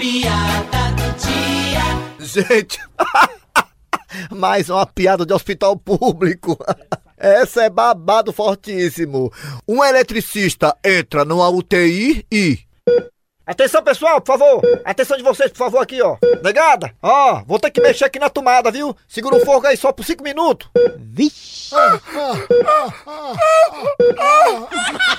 piada do dia. Gente, mais uma piada de hospital público. Essa é babado fortíssimo. Um eletricista entra numa UTI e. Atenção, pessoal, por favor. Atenção de vocês, por favor, aqui, ó. Negada? Ó, vou ter que mexer aqui na tomada, viu? Segura o fogo aí só por cinco minutos. Vixe!